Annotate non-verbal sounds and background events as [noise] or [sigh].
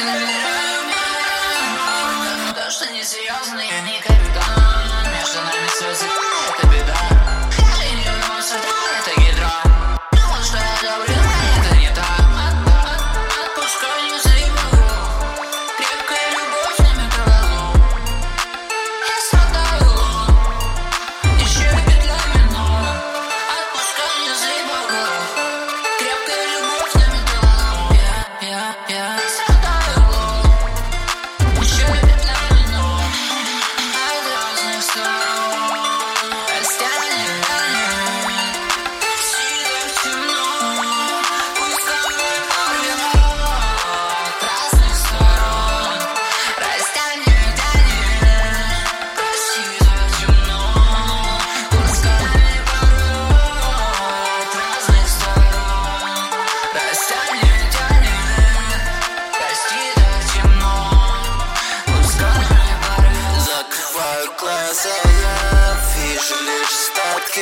Yeah. [laughs] Закрываю глаза, я вижу лишь остатки